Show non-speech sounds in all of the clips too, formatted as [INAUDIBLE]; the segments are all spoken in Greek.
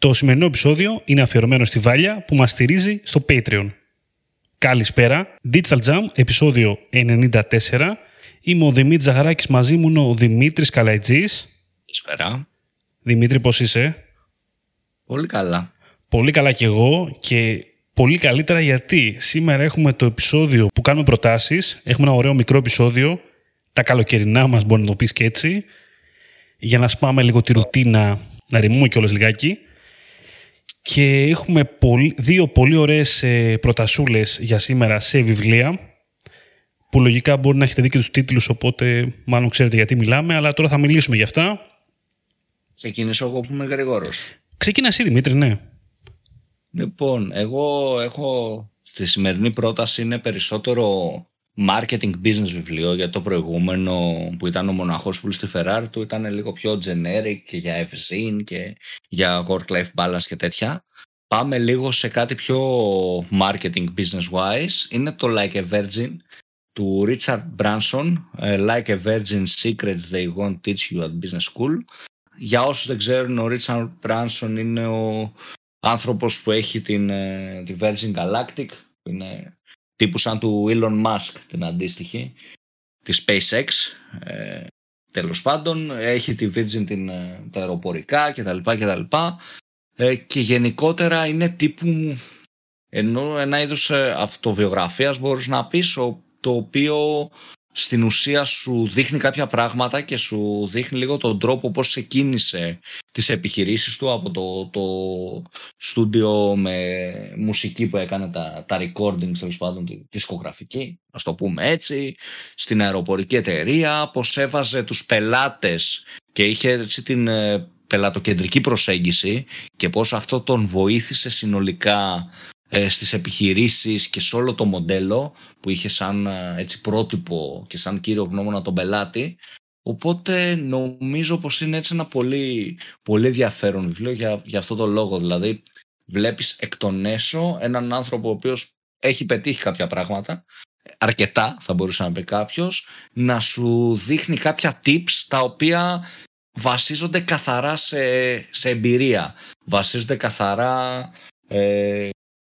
Το σημερινό επεισόδιο είναι αφιερωμένο στη Βάλια που μας στηρίζει στο Patreon. Καλησπέρα, Digital Jam, επεισόδιο 94. Είμαι ο Δημήτρης Ζαχαράκης, μαζί μου είναι ο Δημήτρης Καλαϊτζής. Καλησπέρα. Δημήτρη, πώς είσαι; Πολύ καλά. Πολύ καλά κι εγώ και πολύ καλύτερα γιατί σήμερα έχουμε το επεισόδιο που κάνουμε προτάσεις. Έχουμε ένα ωραίο μικρό επεισόδιο, τα καλοκαιρινά μας μπορεί να το πεις και έτσι, για να σπάμε λίγο τη ρουτίνα, να ρημούμε κιόλας λιγάκι. Και έχουμε πολύ, δύο πολύ ωραίες ε, προτασούλες για σήμερα σε βιβλία, που λογικά μπορεί να έχετε δει και τους τίτλους, οπότε μάλλον ξέρετε γιατί μιλάμε, αλλά τώρα θα μιλήσουμε γι' αυτά. Ξεκινήσω εγώ που είμαι γρήγορος. Ξεκινάς εσύ, Δημήτρη, ναι. Λοιπόν, εγώ έχω στη σημερινή πρόταση είναι περισσότερο marketing business βιβλίο για το προηγούμενο που ήταν ο μοναχός που στη Ferrari του ήταν λίγο πιο generic και για FZIN και για work-life balance και τέτοια. Πάμε λίγο σε κάτι πιο marketing business wise. Είναι το Like a Virgin του Richard Branson ε, Like a Virgin Secrets They Won't Teach You at Business School. Για όσους δεν ξέρουν, ο Richard Branson είναι ο άνθρωπος που έχει την, ε, τη Virgin Galactic, που είναι τύπου σαν του Elon Musk την αντίστοιχη, τη SpaceX. Ε, τέλος πάντων, έχει τη Virgin την, ε, τα αεροπορικά κτλ. κτλ. Ε, και γενικότερα είναι τύπου ενώ ένα είδος ε, αυτοβιογραφίας μπορείς να πεις το οποίο στην ουσία σου δείχνει κάποια πράγματα και σου δείχνει λίγο τον τρόπο πώς ξεκίνησε τις επιχειρήσεις του από το, το στούντιο με μουσική που έκανε τα, τα recordings τέλος πάντων τη δισκογραφική ας το πούμε έτσι στην αεροπορική εταιρεία πώς έβαζε τους πελάτες και είχε έτσι την ε, πελατοκεντρική προσέγγιση και πώς αυτό τον βοήθησε συνολικά ε, στις επιχειρήσεις και σε όλο το μοντέλο που είχε σαν ε, έτσι, πρότυπο και σαν κύριο γνώμονα τον πελάτη. Οπότε νομίζω πως είναι έτσι ένα πολύ, πολύ ενδιαφέρον βιβλίο για, για αυτό το λόγο. Δηλαδή βλέπεις εκ των έσω έναν άνθρωπο ο οποίος έχει πετύχει κάποια πράγματα, αρκετά θα μπορούσε να πει κάποιος, να σου δείχνει κάποια tips τα οποία βασίζονται καθαρά σε, σε εμπειρία, βασίζονται καθαρά ε,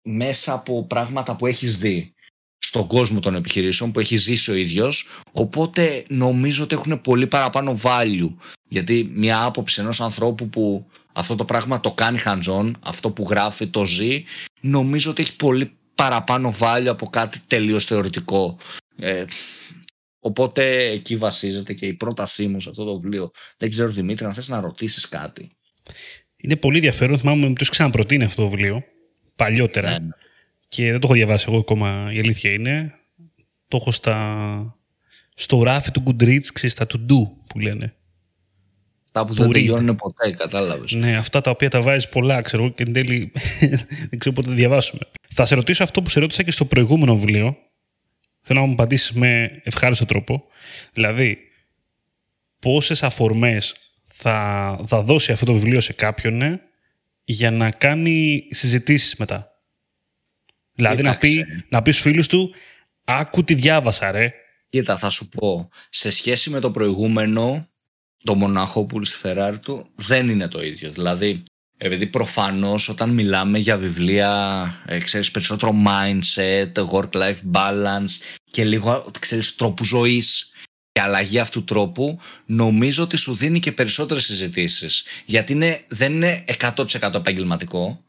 μέσα από πράγματα που έχεις δει στον κόσμο των επιχειρήσεων που έχει ζήσει ο ίδιος. Οπότε νομίζω ότι έχουν πολύ παραπάνω value. Γιατί μια άποψη ενός ανθρώπου που αυτό το πράγμα το κάνει hands αυτό που γράφει το ζει νομίζω ότι έχει πολύ παραπάνω value από κάτι τελείως θεωρητικό. Ε, οπότε εκεί βασίζεται και η πρότασή μου σε αυτό το βιβλίο. Δεν ξέρω Δημήτρη αν θες να ρωτήσεις κάτι. Είναι πολύ ενδιαφέρον, θυμάμαι ότι τους ξαναπροτείνει αυτό το βιβλίο παλιότερα. Ναι, ναι. Και δεν το έχω διαβάσει εγώ ακόμα, η αλήθεια είναι. Το έχω στα... στο ράφι του Goodreads, ξέρεις, στα to do που λένε. Αυτά που δεν τελειώνουν ποτέ, κατάλαβες. Ναι, αυτά τα οποία τα βάζεις πολλά, ξέρω, και εν τέλει [LAUGHS] δεν ξέρω πότε θα διαβάσουμε. Θα σε ρωτήσω αυτό που σε ρώτησα και στο προηγούμενο βιβλίο. Θέλω να μου απαντήσεις με ευχάριστο τρόπο. Δηλαδή, πόσες αφορμές θα, θα δώσει αυτό το βιβλίο σε κάποιον ναι, για να κάνει συζητήσεις μετά. Δηλαδή να πει, να πει στους φίλους του «Άκου τι διάβασα ρε». Κοίτα θα σου πω, σε σχέση με το προηγούμενο, το μοναχό που στη Φεράρι του δεν είναι το ίδιο. Δηλαδή, επειδή προφανώς όταν μιλάμε για βιβλία, ε, ξέρεις περισσότερο mindset, work-life balance και λίγο, ξέρεις, τρόπου ζωής και αλλαγή αυτού του τρόπου, νομίζω ότι σου δίνει και περισσότερες συζητήσεις. Γιατί είναι, δεν είναι 100% επαγγελματικό.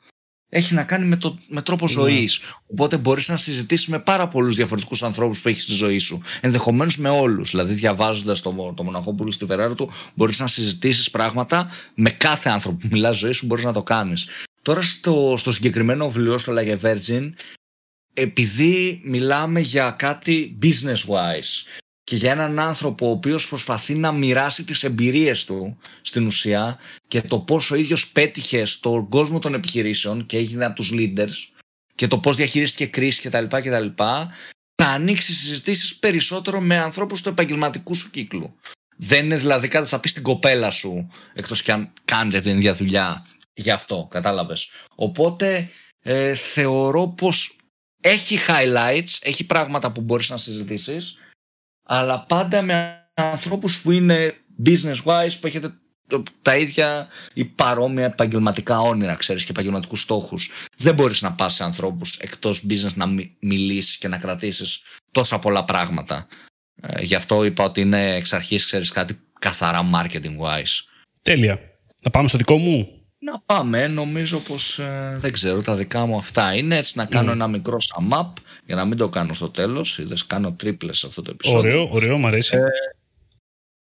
Έχει να κάνει με, το, με τρόπο ναι. ζωής. Οπότε μπορείς να συζητήσεις με πάρα πολλούς διαφορετικούς ανθρώπους που έχεις στη ζωή σου. Ενδεχομένως με όλους. Δηλαδή, διαβάζοντας το, το Μοναχόπουλο στη Βεράρη του, μπορείς να συζητήσεις πράγματα με κάθε άνθρωπο που μιλάς ζωή σου, μπορείς να το κάνεις. Τώρα στο, στο συγκεκριμένο βιβλίο, στο Like Virgin, επειδή μιλάμε για κάτι business wise και για έναν άνθρωπο ο οποίος προσπαθεί να μοιράσει τις εμπειρίες του στην ουσία και το πώς ο ίδιος πέτυχε στον κόσμο των επιχειρήσεων και έγινε από τους leaders και το πώς διαχειρίστηκε κρίση κτλ. κτλ θα ανοίξει συζητήσεις περισσότερο με ανθρώπους του επαγγελματικού σου κύκλου. Δεν είναι δηλαδή κάτι που θα πεις στην κοπέλα σου εκτός και αν κάνετε την ίδια δουλειά γι' αυτό, κατάλαβες. Οπότε ε, θεωρώ πως έχει highlights, έχει πράγματα που μπορείς να συζητήσεις αλλά πάντα με ανθρώπους που είναι business wise, που έχετε τα ίδια ή παρόμοια επαγγελματικά όνειρα, ξέρεις, και επαγγελματικούς στόχους. Δεν μπορείς να πας σε ανθρώπους εκτός business να μιλήσεις και να κρατήσεις τόσα πολλά πράγματα. Ε, γι' αυτό είπα ότι είναι εξ αρχής, ξέρεις, κάτι καθαρά marketing wise. Τέλεια. Να πάμε στο δικό μου; Να πάμε. Νομίζω πως ε, δεν ξέρω τα δικά μου αυτά είναι. Έτσι να κάνω ένα μικρό sum up για να μην το κάνω στο τέλος. Είδες κάνω τρίπλες σε αυτό το επεισόδιο. Ωραίο, ωραίο, μου αρέσει. Ε,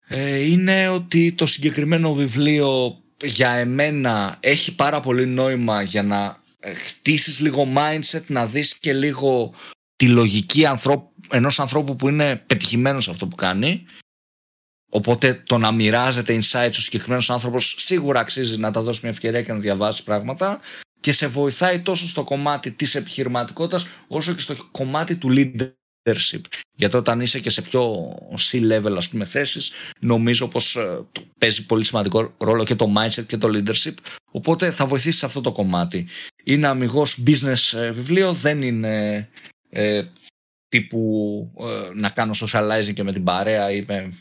ε, είναι ότι το συγκεκριμένο βιβλίο για εμένα έχει πάρα πολύ νόημα για να ε, χτίσεις λίγο mindset, να δεις και λίγο τη λογική ανθρώπου, ενός ανθρώπου που είναι πετυχημένος σε αυτό που κάνει. Οπότε το να μοιράζεται insights ο συγκεκριμένος άνθρωπος σίγουρα αξίζει να τα δώσει μια ευκαιρία και να διαβάσει πράγματα και σε βοηθάει τόσο στο κομμάτι της επιχειρηματικότητας όσο και στο κομμάτι του leader leadership. Γιατί όταν είσαι και σε πιο C-level ας πούμε θέσεις, νομίζω πως ε, παίζει πολύ σημαντικό ρόλο και το mindset και το leadership. Οπότε θα βοηθήσεις σε αυτό το κομμάτι. Είναι αμυγός business ε, βιβλίο, δεν είναι ε, τύπου ε, να κάνω socializing και με την παρέα ή με,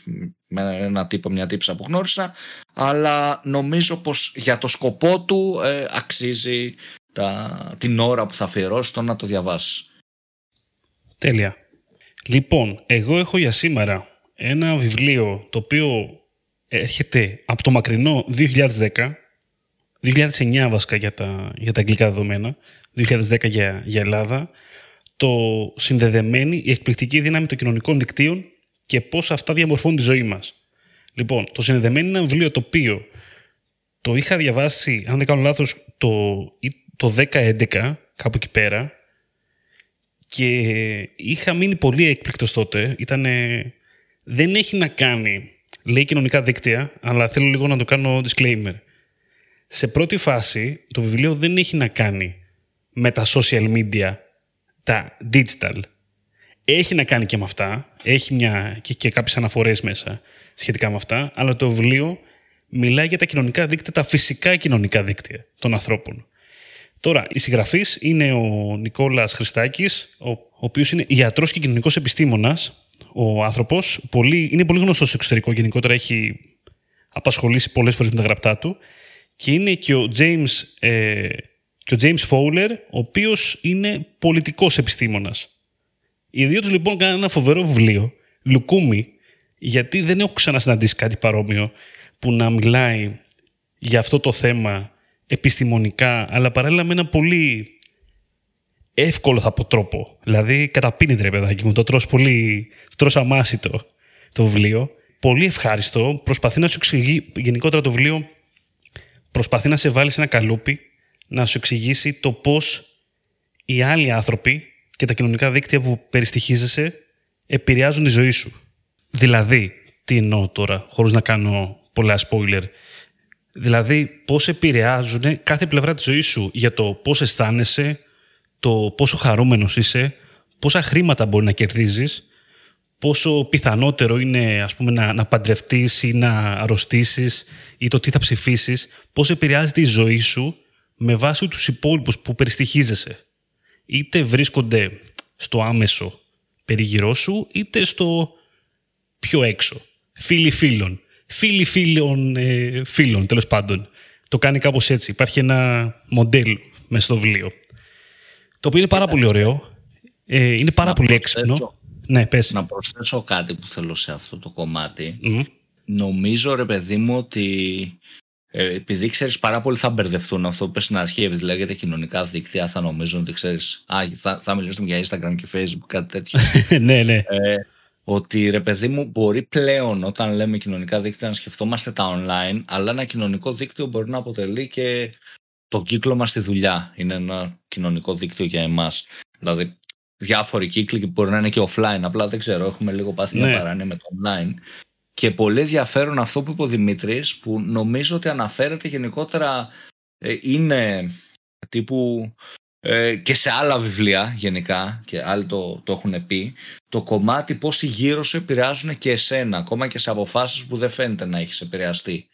με ένα τύπο, μια τύψα που γνώρισα, αλλά νομίζω πως για το σκοπό του αξίζει τα, την ώρα που θα αφιερώσει το να το διαβάσει. Τέλεια. Λοιπόν, εγώ έχω για σήμερα ένα βιβλίο το οποίο έρχεται από το μακρινό 2010, 2009 βασικά για τα, για τα αγγλικά δεδομένα, 2010 για, για Ελλάδα, το συνδεδεμένη η εκπληκτική δύναμη των κοινωνικών δικτύων και πώς αυτά διαμορφώνουν τη ζωή μας. Λοιπόν, το συνδεδεμένη είναι ένα βιβλίο το οποίο το είχα διαβάσει, αν δεν κάνω λάθος, το, το 10-11, κάπου εκεί πέρα, και είχα μείνει πολύ έκπληκτος τότε. Ήτανε... Δεν έχει να κάνει, λέει κοινωνικά δίκτυα, αλλά θέλω λίγο να το κάνω disclaimer. Σε πρώτη φάση, το βιβλίο δεν έχει να κάνει με τα social media, τα digital. Έχει να κάνει και με αυτά, έχει μια, και, και κάποιες αναφορές μέσα σχετικά με αυτά, αλλά το βιβλίο μιλάει για τα κοινωνικά δίκτυα, τα φυσικά κοινωνικά δίκτυα των ανθρώπων. Τώρα, η συγγραφής είναι ο Νικόλας Χριστάκης, ο, ο οποίος είναι ιατρός και κοινωνικός επιστήμονας. Ο άνθρωπος είναι πολύ γνωστός στο εξωτερικό γενικότερα, έχει απασχολήσει πολλές φορές με τα γραπτά του. Και είναι και ο James, ε, και ο James Fowler, ο οποίος είναι πολιτικός επιστήμονας. Οι δύο τους λοιπόν κάνουν ένα φοβερό βιβλίο, Λουκούμι, γιατί δεν έχω ξανασυναντήσει κάτι παρόμοιο που να μιλάει για αυτό το θέμα επιστημονικά, αλλά παράλληλα με ένα πολύ εύκολο θα πω τρόπο. Δηλαδή καταπίνει ρε παιδάκι μου, το τρως πολύ, το τρως αμάσιτο το βιβλίο. Πολύ ευχάριστο, προσπαθεί να σου εξηγεί, γενικότερα το βιβλίο προσπαθεί να σε βάλει σε ένα καλούπι, να σου εξηγήσει το πώς οι άλλοι άνθρωποι και τα κοινωνικά δίκτυα που περιστοιχίζεσαι επηρεάζουν τη ζωή σου. Δηλαδή, τι εννοώ τώρα, χωρίς να κάνω πολλά spoiler, Δηλαδή, πώς επηρεάζουν κάθε πλευρά της ζωής σου για το πώς αισθάνεσαι, το πόσο χαρούμενος είσαι, πόσα χρήματα μπορεί να κερδίζεις, πόσο πιθανότερο είναι ας πούμε, να, να παντρευτείς ή να αρρωστήσεις ή το τι θα ψηφίσεις, πώς επηρεάζεται η ζωή σου με βάση τους υπόλοιπους που περιστοιχίζεσαι. Είτε βρίσκονται στο άμεσο περιγυρό σου, είτε στο πιο έξω. Φίλοι φίλων φίλοι φίλων, ε, φίλων τέλος πάντων. Το κάνει κάπως έτσι. Υπάρχει ένα μοντέλο μέσα στο βιβλίο. Το οποίο είναι πάρα πολύ ωραίο. Ε, είναι πάρα πολύ έξυπνο. Ναι, πες. Να προσθέσω κάτι που θέλω σε αυτό το κομμάτι. Νομίζω ρε παιδί μου ότι ε, επειδή ξέρεις πάρα πολύ θα μπερδευτούν αυτό που πες στην αρχή, επειδή λέγεται κοινωνικά δίκτυα, θα νομίζουν ότι ξέρεις. θα, θα μιλήσουμε για Instagram και Facebook, κάτι τέτοιο. [LAUGHS] ναι, ναι. Ε, ότι ρε παιδί μου μπορεί πλέον όταν λέμε κοινωνικά δίκτυα να σκεφτόμαστε τα online, αλλά ένα κοινωνικό δίκτυο μπορεί να αποτελεί και το κύκλο μας στη δουλειά. Είναι ένα κοινωνικό δίκτυο για εμάς. Δηλαδή διάφοροι κύκλοι που μπορεί να είναι και offline, απλά δεν ξέρω, έχουμε λίγο πάθει μια ναι. παράνοια με το online. Και πολύ ενδιαφέρον αυτό που είπε ο Δημήτρης, που νομίζω ότι αναφέρεται γενικότερα ε, είναι τύπου ε, και σε άλλα βιβλία γενικά και άλλοι το, το έχουν πει το κομμάτι πώς οι γύρω σου επηρεάζουν και εσένα ακόμα και σε αποφάσεις που δεν φαίνεται να έχεις επηρεαστεί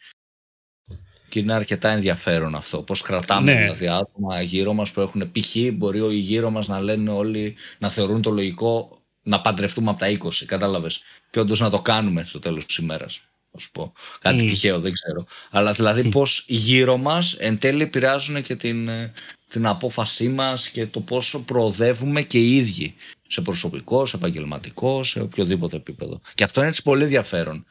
και είναι αρκετά ενδιαφέρον αυτό πώς κρατάμε ναι. δηλαδή άτομα γύρω μας που έχουν π.χ. μπορεί οι γύρω μας να λένε όλοι να θεωρούν το λογικό να παντρευτούμε από τα 20 κατάλαβες και όντως να το κάνουμε στο τέλος της ημέρας θα σου πω. Κάτι Mm. τυχαίο, δεν ξέρω. Αλλά δηλαδή πώς γύρω μας εν τέλει επηρεάζουν και την, ε, την απόφασή μας και το πόσο προοδεύουμε και οι ίδιοι σε προσωπικό, σε επαγγελματικό, σε οποιοδήποτε επίπεδο. Και αυτό είναι έτσι πολύ ενδιαφέρον.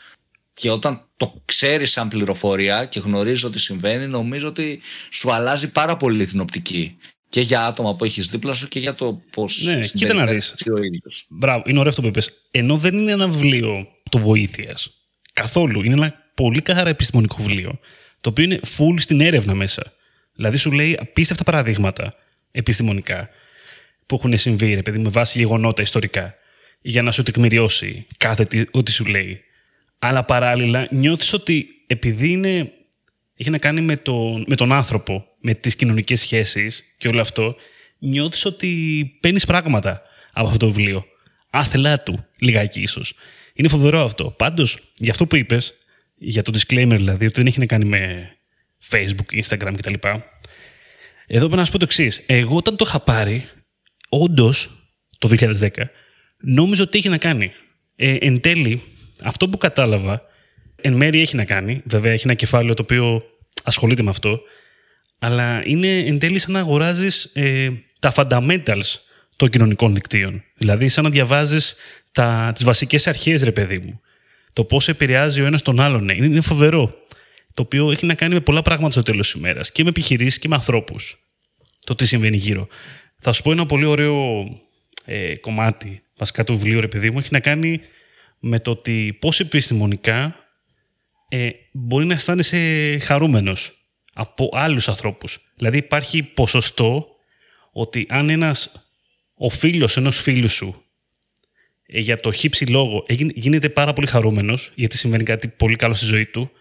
Και όταν το ξέρεις σαν πληροφορία και γνωρίζεις ότι συμβαίνει, νομίζω ότι σου αλλάζει πάρα πολύ την οπτική. Και για άτομα που έχεις δίπλα σου και για το πώς Ναι, κοίτα να συμπεριφέρεσαι δεις. εσύ ο ίδιος. Μπράβο, είναι ωραίο αυτό που είπες. Ενώ δεν είναι ένα βιβλίο το βοήθειας. Καθόλου. Είναι ένα πολύ καθαρά επιστημονικό βιβλίο. Το οποίο είναι full στην έρευνα μέσα. Δηλαδή σου λέει απίστευτα παραδείγματα επιστημονικά που έχουν συμβεί, ρε παιδί, με βάση γεγονότα ιστορικά, για να σου τεκμηριώσει κάθε τι, ό,τι σου λέει. Αλλά παράλληλα νιώθεις ότι επειδή είναι, έχει να κάνει με τον, με τον άνθρωπο, με τις κοινωνικές σχέσεις και όλο αυτό, νιώθεις ότι παίρνεις πράγματα από αυτό το βιβλίο. Άθελά του, λιγάκι ίσως. Είναι φοβερό αυτό. Πάντως, για αυτό που είπες, για το disclaimer δηλαδή, ότι δεν έχει να κάνει με Facebook, Instagram κτλ. Εδώ πρέπει να σου πω το εξής. Εγώ όταν το είχα πάρει, όντως το 2010, νόμιζα ότι έχει να κάνει. Ε, εν τέλει, αυτό που κατάλαβα, εν μέρει έχει να κάνει. Βέβαια, έχει ένα κεφάλαιο το οποίο ασχολείται με αυτό. Αλλά είναι εν τέλει σαν να αγοράζεις ε, τα fundamentals των κοινωνικών δικτύων. Δηλαδή, σαν να διαβάζεις τις βασικές αρχές, ρε παιδί μου. Το πώς επηρεάζει ο ένας τον άλλον. Ναι. Είναι, είναι φοβερό. Το οποίο έχει να κάνει με πολλά πράγματα στο τέλος της ημέρας. Και με επιχειρήσεις και με ανθρώπους. Το τι συμβαίνει γύρω. Θα σου πω ένα πολύ ωραίο ε, κομμάτι βασικά του βιβλίου, ρε παιδί μου, έχει να κάνει με το ότι πώς επιστημονικά ε, μπορεί να αισθάνεσαι χαρούμενος από άλλους ανθρώπους. Δηλαδή υπάρχει ποσοστό ότι αν ένας, ο φίλος ενός φίλου σου ε, για το χύψη λόγο έγινε- γίνεται πάρα πολύ χαρούμενος γιατί συμβαίνει κάτι πολύ καλό στη ζωή του,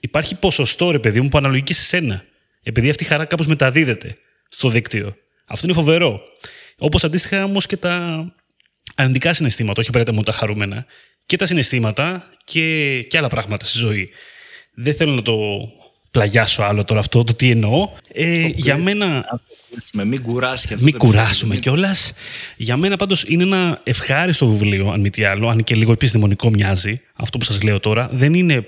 υπάρχει ποσοστό ρε παιδί μου που αναλογεί και σε σένα. Επειδή αυτή η χαρά κάπως μεταδίδεται στο δίκτυο. Αυτό είναι φοβερό. Όπως αντίστοιχα όμως και τα αρνητικά συναισθήματα, όχι απαραίτητα μόνο τα χαρούμενα, και τα συναισθήματα και, και άλλα πράγματα στη ζωή. Δεν θέλω να το πλαγιάσω άλλο τώρα αυτό, το τι εννοώ. Ε, για μένα Αν το κλείσουμε, μην κουράσει και αυτό μην το επεισόδιο, κουράσουμε μην- κιόλας. Για μένα πάντως είναι ένα ευχάριστο βιβλίο, αν μη τι άλλο, αν και λίγο επιστημονικό μοιάζει, αυτό που σας λέω τώρα. Δεν είναι,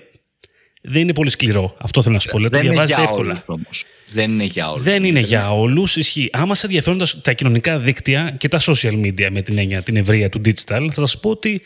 δεν είναι πολύ σκληρό. Αυτό θέλω να σου πω. Λέω, το Δεν είναι διαβάζετε για εύκολα. όλους όμως. Δεν είναι για όλους. Δεν είναι για όλους. Ισχύει. Άμα σε ενδιαφέρουν τα, τα κοινωνικά δίκτυα και τα social media με την έννοια, την ευρεία του digital, θα σας πω ότι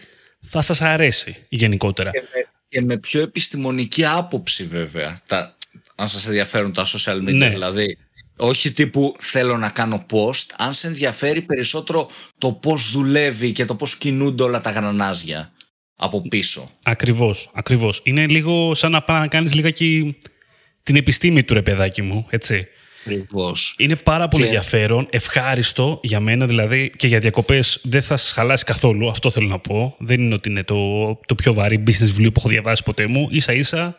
θα σας αρέσει γενικότερα. Και με, και με πιο επιστημονική άποψη βέβαια. Τα, αν σας ενδιαφέρουν τα social media Ναι. δηλαδή. Όχι τύπου θέλω να κάνω post, αν σε ενδιαφέρει περισσότερο το πώς δουλεύει και το πώς κινούνται όλα τα γρανάζια από πίσω. Ακριβώς, ακριβώς. Είναι λίγο σαν να πάει να κάνεις λιγάκι την επιστήμη του ρε παιδάκι μου, έτσι. Ακριβώς. Είναι πάρα πολύ Και- ενδιαφέρον, ευχάριστο για μένα, δηλαδή και για διακοπές δεν θα σας χαλάσει καθόλου. Αυτό θέλω να πω. Δεν είναι ότι είναι το, το πιο βαρύ business βιβλίο που έχω διαβάσει ποτέ μου. σα ίσα,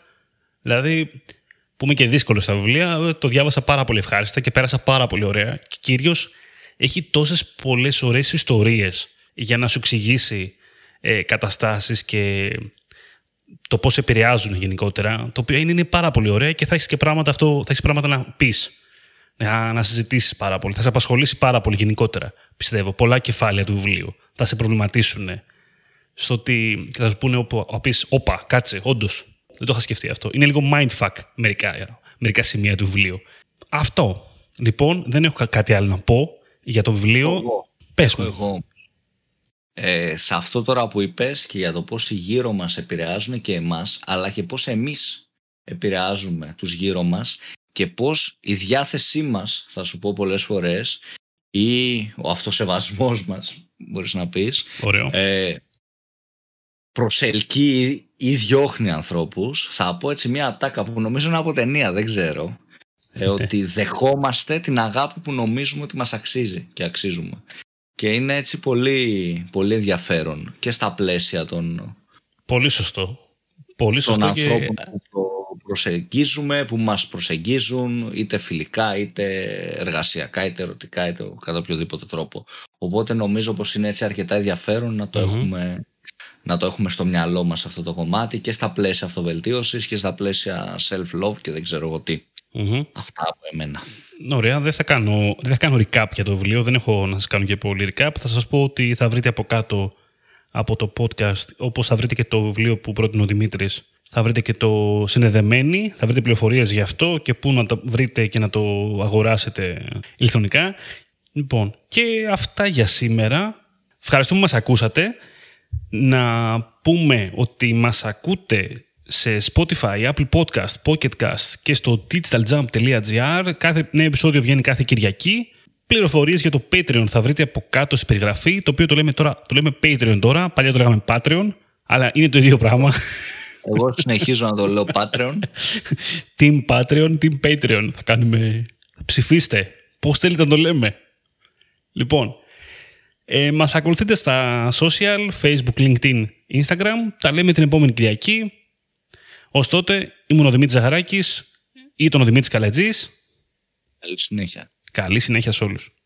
δηλαδή, που είμαι και δύσκολο στα βιβλία, το διάβασα πάρα πολύ ευχάριστα και πέρασα πάρα πολύ ωραία. Και κυρίως έχει τόσες πολλές ωραίες ιστορίες για να σου εξηγήσει ε, καταστάσεις και το πώς επηρεάζουν γενικότερα, το οποίο είναι, είναι πάρα πολύ ωραία και θα έχεις και πράγματα, αυτό, θα έχεις πράγματα να πεις, να, να συζητήσεις πάρα πολύ. Θα σε απασχολήσει πάρα πολύ γενικότερα, πιστεύω. Πολλά κεφάλαια του βιβλίου θα σε προβληματίσουν στο ότι θα σου πούνε, οπα, θα πεις, όπα, κάτσε, όντως. Δεν το είχα σκεφτεί αυτό. Είναι λίγο mindfuck μερικά, μερικά σημεία του βιβλίου. Αυτό. Λοιπόν, δεν έχω κα- κάτι άλλο να πω για το βιβλίο. Εγώ. Πες μου. Εγώ. Ε, σε αυτό τώρα που είπες και για το πώς οι γύρω μας επηρεάζουν και εμάς αλλά και πώς εμείς επηρεάζουμε τους γύρω μας και πώς η διάθεσή μας θα σου πω πολλές φορές ή ο αυτοσεβασμός μας μπορείς να πεις Ωραίο. ε, προσελκύει ή διώχνει ανθρώπους θα πω έτσι μια ατάκα που νομίζω είναι από ταινία δεν ξέρω ε, ότι δεχόμαστε την αγάπη που νομίζουμε ότι μας αξίζει και αξίζουμε και είναι έτσι πολύ, πολύ ενδιαφέρον και στα πλαίσια των, Πολύ σωστό. Πολύ των σωστό. και- ανθρώπων που προ- προσεγγίζουμε, που μας προσεγγίζουν είτε φιλικά, είτε εργασιακά, είτε ερωτικά, είτε κατά οποιοδήποτε τρόπο. Οπότε νομίζω πως είναι έτσι αρκετά ενδιαφέρον να το, Μμμ. έχουμε, να το έχουμε στο μυαλό μας αυτό το κομμάτι και στα πλαίσια αυτοβελτίωσης και στα πλαίσια self-love και δεν ξέρω εγώ τι. Μμμ. Αυτά από εμένα. Ωραία, δεν θα, κάνω, δεν θα κάνω recap για το βιβλίο, δεν έχω να σας κάνω και πολύ recap. Θα σας πω ότι θα βρείτε από κάτω από το podcast, όπως θα βρείτε και το βιβλίο που πρότεινε ο Δημήτρης Θα βρείτε και το συνδεδεμένοι, θα βρείτε πληροφορίες γι' αυτό και πού να το βρείτε και να το αγοράσετε ηλεκτρονικά. Λοιπόν, και αυτά για σήμερα. Ευχαριστούμε που μας ακούσατε. Να πούμε ότι μας ακούτε σε Spotify, Apple Podcast, Pocket Cast και στο digitaljump.gr. Κάθε νέο επεισόδιο βγαίνει κάθε Κυριακή. Πληροφορίες για το Patreon θα βρείτε από κάτω στην περιγραφή, το οποίο το λέμε, τώρα, το λέμε Patreon τώρα, παλιά το λέγαμε Patreon, αλλά είναι το ίδιο πράγμα. Εγώ συνεχίζω να το λέω Patreon. [LAUGHS] Team Patreon, Team Patreon. Θα κάνουμε... Ψηφίστε. Πώς θέλετε να το λέμε. Λοιπόν, ε, μας ακολουθείτε στα social, Facebook, LinkedIn, Instagram. Τα λέμε την επόμενη Κυριακή. Ως τότε ήμουν ο Δημήτρης Ζαχαράκης, ήταν ο Δημήτρης Καλατζής. Καλή συνέχεια. Καλή συνέχεια σε όλους.